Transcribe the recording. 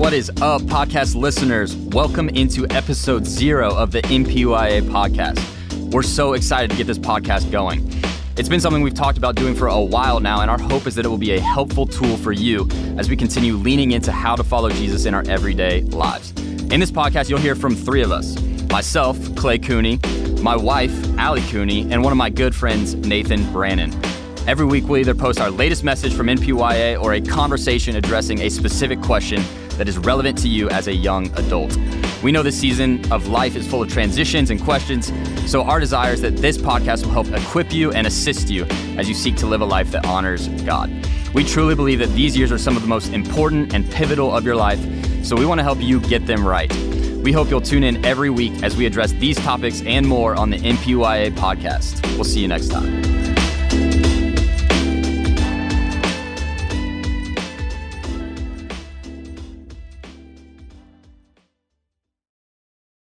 What is up, podcast listeners? Welcome into episode zero of the NPYA podcast. We're so excited to get this podcast going. It's been something we've talked about doing for a while now, and our hope is that it will be a helpful tool for you as we continue leaning into how to follow Jesus in our everyday lives. In this podcast, you'll hear from three of us myself, Clay Cooney, my wife, Allie Cooney, and one of my good friends, Nathan Brannon. Every week, we'll either post our latest message from NPYA or a conversation addressing a specific question that is relevant to you as a young adult. We know this season of life is full of transitions and questions, so our desire is that this podcast will help equip you and assist you as you seek to live a life that honors God. We truly believe that these years are some of the most important and pivotal of your life, so we want to help you get them right. We hope you'll tune in every week as we address these topics and more on the NPYA podcast. We'll see you next time.